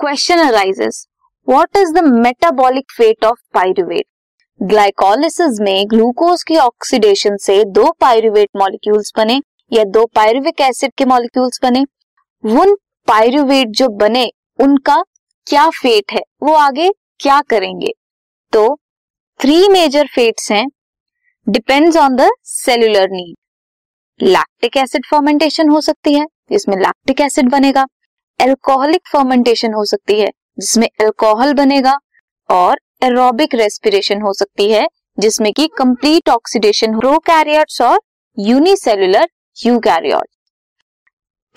Question arises what is the metabolic fate of pyruvate glycolysis में glucose के oxidation से दो पायरुवेट मॉलिक्यूल्स बने, या दो पायरुविक एसिड के मॉलिक्यूल्स बने। उन पायरुवेट जो बने, उनका क्या फेट है? वो आगे क्या करेंगे? तो थ्री मेजर फेट्स हैं। Depends on the cellular need lactic acid fermentation हो सकती है, जिसमें लैक्टिक एसिड बनेगा। एल्कोहलिक फर्मेंटेशन हो सकती है, जिसमें एल्कोहल बनेगा और एरोबिक रेस्पिरेशन हो सकती है, जिसमें कि कंप्लीट ऑक्सीडेशन प्रोकैरियोट्स और यूनिसेल्युलर यूकैरियोट्स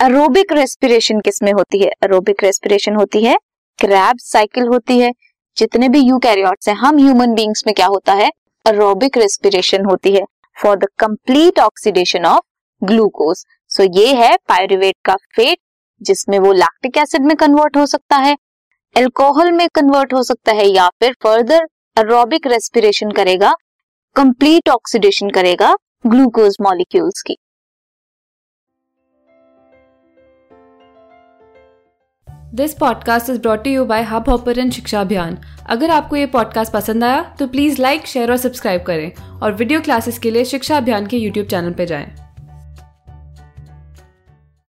एरोबिक रेस्पिरेशन किसमें होती है? एरोबिक रेस्पिरेशन होती है क्रैब साइकिल होती है, जितने भी यू यूकैरियोट्स हैं, हम ह्यूमन बींग्स में क्या होता है? एरोबिक रेस्पिरेशन होती है for the complete oxidation of glucose so ये है पायरुवेट का फेट जिसमें वो लैक्टिक एसिड में कन्वर्ट हो सकता है एल्कोहल में कन्वर्ट हो सकता है या फिर फर्दर एरोबिक रेस्पिरेशन करेगा कंप्लीट ऑक्सीडेशन करेगा ग्लूकोज मॉलिक्यूल्स की this podcast is brought you by Hubhopper Shiksha Abhiyan अगर आपको ये पॉडकास्ट पसंद आया तो प्लीज़ लाइक शेयर और सब्सक्राइब करें और वीडियो क्लासेस के लिए शिक्षा अभियान के यूट्यूब चैनल पर जाएँ।